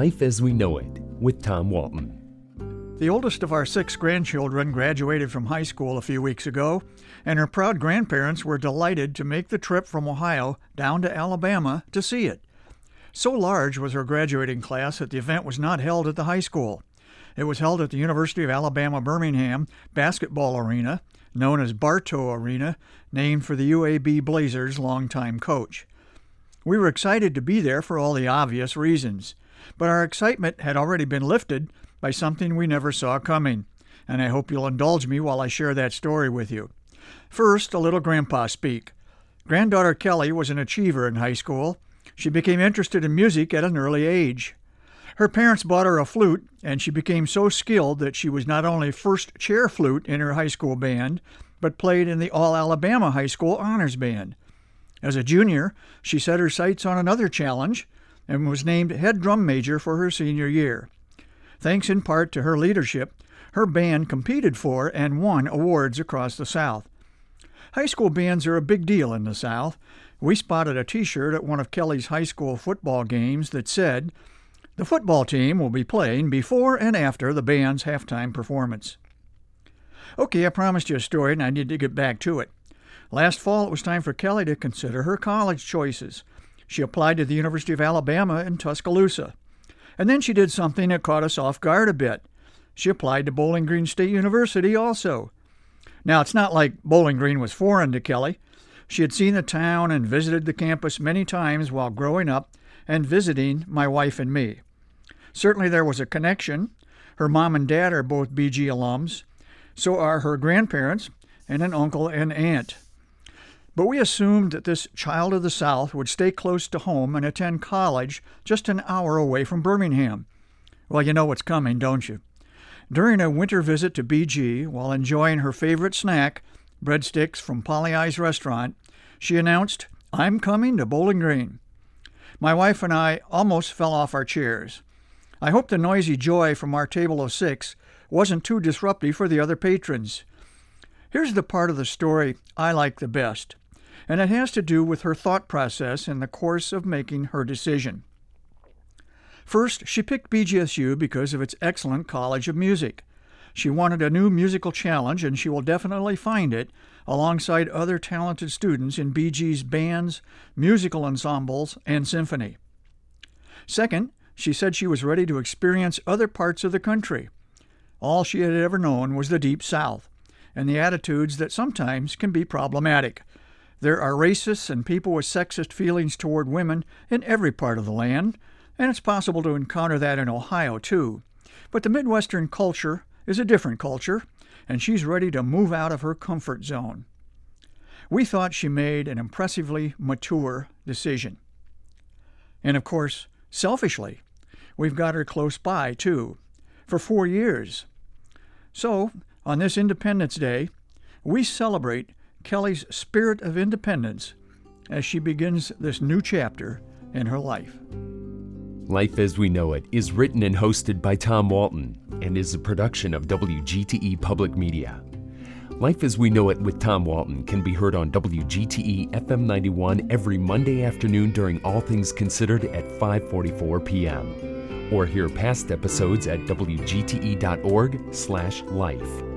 Life as We Know It with Tom Walton. The oldest of our six grandchildren graduated from high school a few weeks ago, and her proud grandparents were delighted to make the trip from Ohio down to Alabama to see it. So large was her graduating class that the event was not held at the high school. It was held at the University of Alabama Birmingham basketball arena, known as Bartow Arena, named for the UAB Blazers' longtime coach. We were excited to be there for all the obvious reasons, but our excitement had already been lifted by something we never saw coming, and I hope you'll indulge me while I share that story with you. First, a little grandpa speak. Granddaughter Kelly was an achiever in high school. She became interested in music at an early age. Her parents bought her a flute, and she became so skilled that she was not only first chair flute in her high school band, but played in the All Alabama High School Honors Band. As a junior, she set her sights on another challenge and was named head drum major for her senior year. Thanks in part to her leadership, her band competed for and won awards across the South. High school bands are a big deal in the South. We spotted a t shirt at one of Kelly's high school football games that said, The football team will be playing before and after the band's halftime performance. Okay, I promised you a story and I need to get back to it. Last fall, it was time for Kelly to consider her college choices. She applied to the University of Alabama in Tuscaloosa. And then she did something that caught us off guard a bit. She applied to Bowling Green State University also. Now, it's not like Bowling Green was foreign to Kelly. She had seen the town and visited the campus many times while growing up and visiting my wife and me. Certainly, there was a connection. Her mom and dad are both BG alums. So are her grandparents and an uncle and aunt. But we assumed that this child of the South would stay close to home and attend college just an hour away from Birmingham. Well, you know what's coming, don't you? During a winter visit to BG, while enjoying her favorite snack, breadsticks from Pagliai's restaurant, she announced, I'm coming to Bowling Green. My wife and I almost fell off our chairs. I hope the noisy joy from our table of six wasn't too disruptive for the other patrons. Here's the part of the story I like the best, and it has to do with her thought process in the course of making her decision. First, she picked BGSU because of its excellent College of Music. She wanted a new musical challenge, and she will definitely find it alongside other talented students in BG's bands, musical ensembles, and symphony. Second, she said she was ready to experience other parts of the country. All she had ever known was the Deep South, and the attitudes that sometimes can be problematic. There are racists and people with sexist feelings toward women in every part of the land, and it's possible to encounter that in Ohio too. But the Midwestern culture is a different culture, and she's ready to move out of her comfort zone. We thought she made an impressively mature decision. And of course, selfishly, we've got her close by too, for four years. So, on this Independence Day, we celebrate Kelly's spirit of independence as she begins this new chapter in her life. Life as We Know It is written and hosted by Tom Walton and is a production of WGTE Public Media. Life as We Know It with Tom Walton can be heard on WGTE FM 91 every Monday afternoon during All Things Considered at 5:44 p.m. or hear past episodes at wgte.org/life.